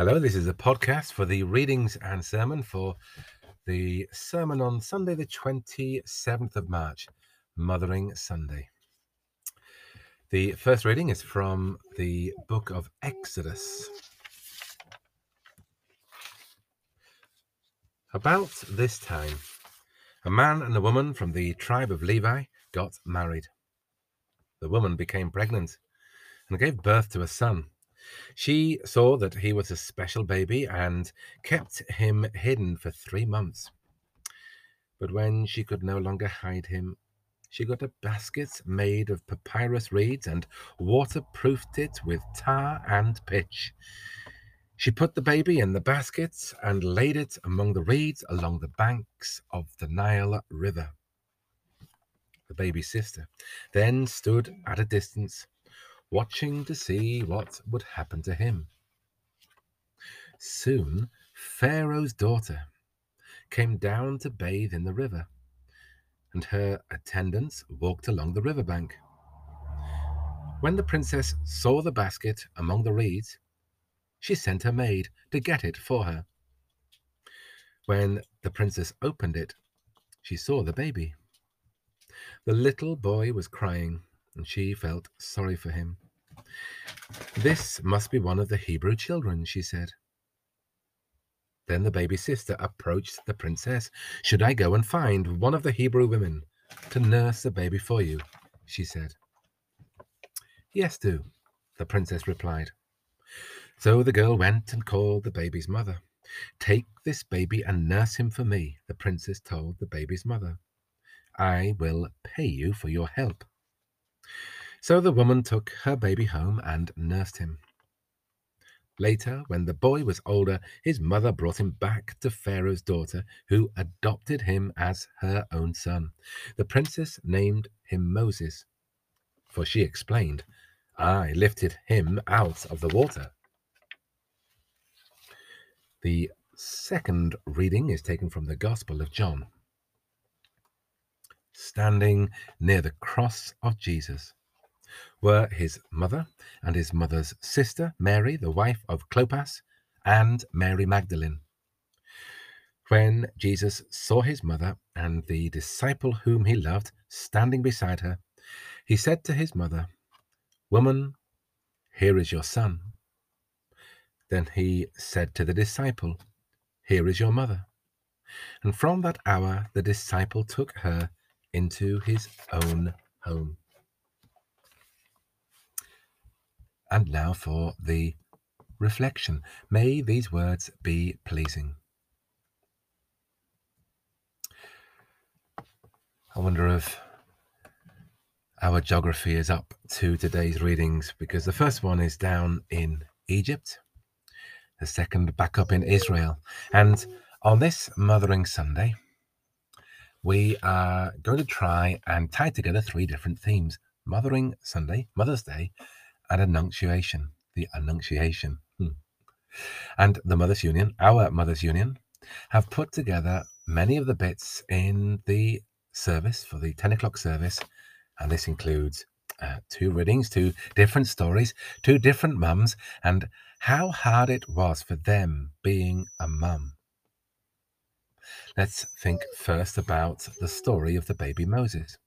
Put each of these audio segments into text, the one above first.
Hello, this is a podcast for the readings and sermon for the sermon on Sunday, the 27th of March, Mothering Sunday. The first reading is from the book of Exodus. About this time, a man and a woman from the tribe of Levi got married. The woman became pregnant and gave birth to a son. She saw that he was a special baby and kept him hidden for three months. But when she could no longer hide him, she got a basket made of papyrus reeds and waterproofed it with tar and pitch. She put the baby in the basket and laid it among the reeds along the banks of the Nile River. The baby's sister then stood at a distance watching to see what would happen to him. Soon, Pharaoh's daughter came down to bathe in the river, and her attendants walked along the river bank. When the princess saw the basket among the reeds, she sent her maid to get it for her. When the princess opened it, she saw the baby. The little boy was crying and she felt sorry for him. This must be one of the Hebrew children, she said. Then the baby sister approached the princess. Should I go and find one of the Hebrew women to nurse the baby for you? she said. Yes, do, the princess replied. So the girl went and called the baby's mother. Take this baby and nurse him for me, the princess told the baby's mother. I will pay you for your help. So the woman took her baby home and nursed him. Later, when the boy was older, his mother brought him back to Pharaoh's daughter, who adopted him as her own son. The princess named him Moses, for she explained, I lifted him out of the water. The second reading is taken from the Gospel of John. Standing near the cross of Jesus, were his mother and his mother's sister, Mary, the wife of Clopas, and Mary Magdalene. When Jesus saw his mother and the disciple whom he loved standing beside her, he said to his mother, Woman, here is your son. Then he said to the disciple, Here is your mother. And from that hour the disciple took her into his own home. And now for the reflection. May these words be pleasing. I wonder if our geography is up to today's readings because the first one is down in Egypt, the second back up in Israel. And on this Mothering Sunday, we are going to try and tie together three different themes Mothering Sunday, Mother's Day, and Annunciation, the Annunciation. Hmm. And the Mothers Union, our Mothers Union, have put together many of the bits in the service for the 10 o'clock service. And this includes uh, two readings, two different stories, two different mums, and how hard it was for them being a mum. Let's think first about the story of the baby Moses.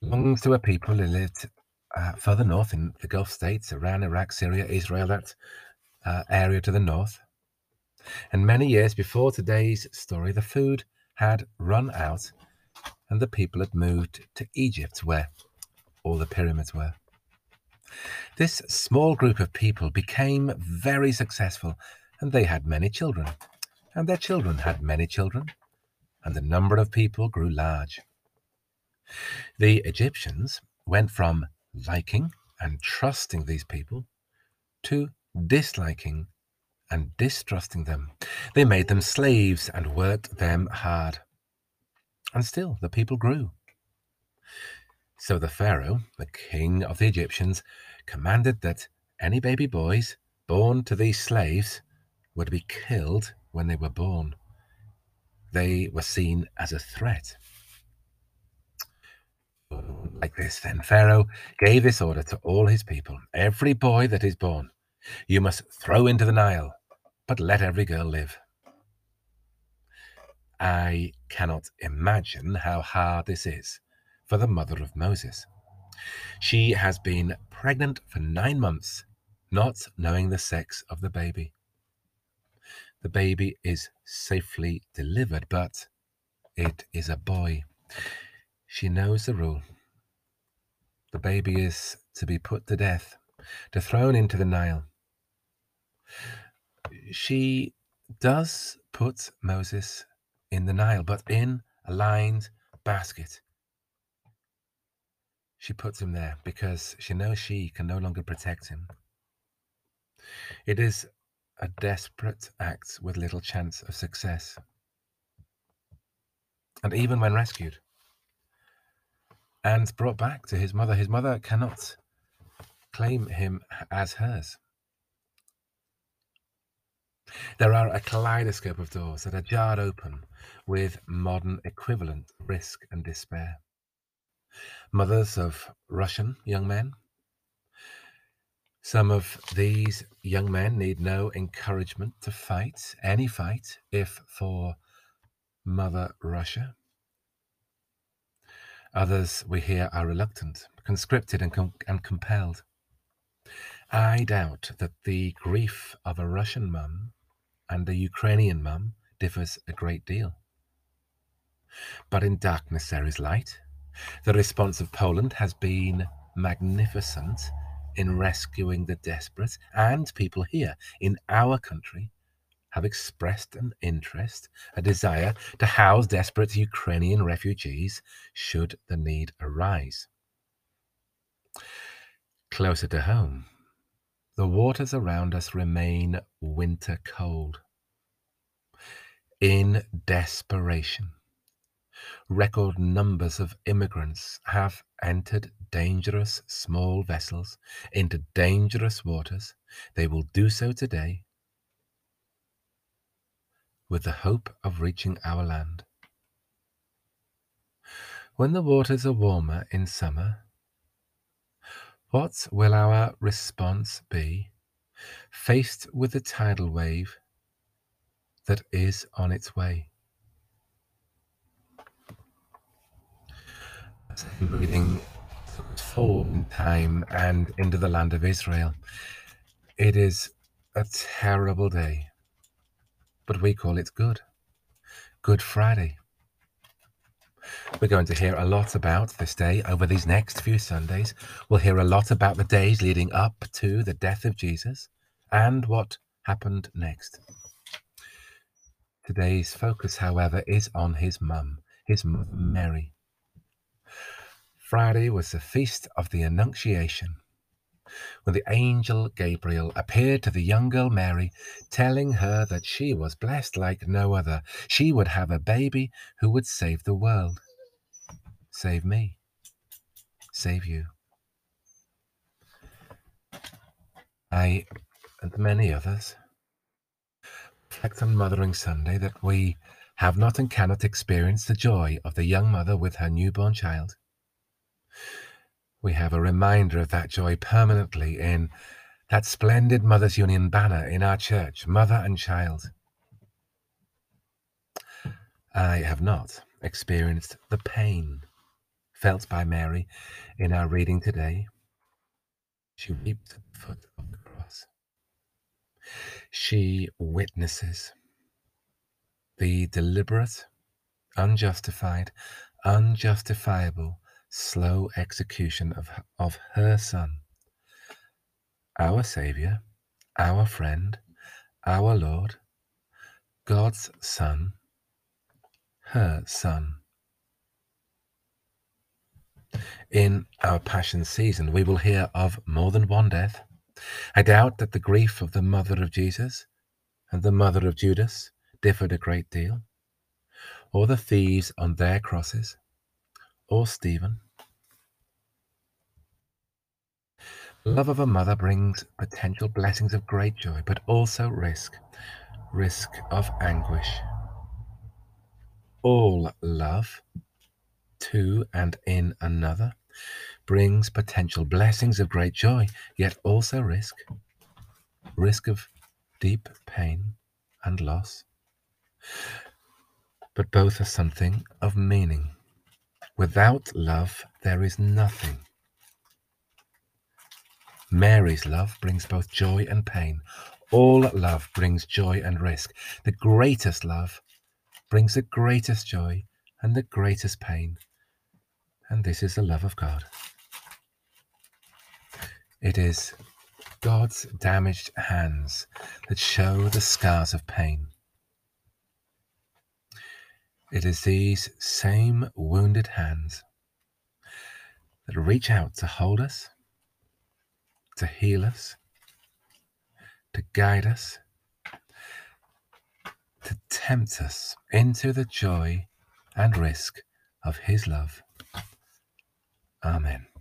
Belongs to a people who lived uh, further north in the Gulf states, Iran, Iraq, Syria, Israel, that uh, area to the north. And many years before today's story, the food had run out and the people had moved to Egypt, where all the pyramids were. This small group of people became very successful and they had many children, and their children had many children, and the number of people grew large. The Egyptians went from liking and trusting these people to disliking and distrusting them. They made them slaves and worked them hard. And still the people grew. So the Pharaoh, the king of the Egyptians, commanded that any baby boys born to these slaves would be killed when they were born. They were seen as a threat like this then Pharaoh gave this order to all his people Every boy that is born You must throw into the Nile, but let every girl live. I cannot imagine how hard this is for the mother of Moses. She has been pregnant for nine months, not knowing the sex of the baby. The baby is safely delivered, but it is a boy. She knows the rule. The baby is to be put to death, to thrown into the Nile. She does put Moses in the Nile, but in a lined basket. She puts him there because she knows she can no longer protect him. It is a desperate act with little chance of success. And even when rescued and brought back to his mother, his mother cannot claim him as hers. There are a kaleidoscope of doors that are jarred open with modern equivalent risk and despair. Mothers of Russian young men. Some of these young men need no encouragement to fight any fight if for Mother Russia. Others we hear are reluctant, conscripted, and, com- and compelled. I doubt that the grief of a Russian mum and a Ukrainian mum differs a great deal. But in darkness there is light. The response of Poland has been magnificent in rescuing the desperate, and people here in our country have expressed an interest, a desire to house desperate Ukrainian refugees should the need arise. Closer to home, the waters around us remain winter cold. In desperation, record numbers of immigrants have entered dangerous small vessels into dangerous waters. They will do so today with the hope of reaching our land. When the waters are warmer in summer, what will our response be faced with the tidal wave that is on its way? Reading forward in time and into the land of Israel. It is a terrible day but we call it good. Good Friday. We're going to hear a lot about this day over these next few Sundays. We'll hear a lot about the days leading up to the death of Jesus and what happened next. Today's focus, however, is on his mum, his mother Mary. Friday was the feast of the Annunciation, when the angel Gabriel appeared to the young girl Mary, telling her that she was blessed like no other. She would have a baby who would save the world. Save me. Save you. I, and many others, reflect on Mothering Sunday that we have not and cannot experience the joy of the young mother with her newborn child we have a reminder of that joy permanently in that splendid Mothers Union banner in our church, Mother and Child. I have not experienced the pain felt by Mary in our reading today. She weeps at the foot of the cross. She witnesses the deliberate, unjustified, unjustifiable slow execution of, of her Son, our Saviour, our friend, our Lord, God's Son, her Son. In our Passion season, we will hear of more than one death. I doubt that the grief of the mother of Jesus and the mother of Judas differed a great deal, or the thieves on their crosses, or Stephen. Love of a mother brings potential blessings of great joy, but also risk, risk of anguish. All love, to and in another, brings potential blessings of great joy, yet also risk. risk of deep pain and loss. But both are something of meaning. Without love, there is nothing. Mary's love brings both joy and pain. All love brings joy and risk. The greatest love brings the greatest joy and the greatest pain. And this is the love of God. It is God's damaged hands that show the scars of pain. It is these same wounded hands that reach out to hold us, to heal us, to guide us, to tempt us into the joy and risk of His love. Amen.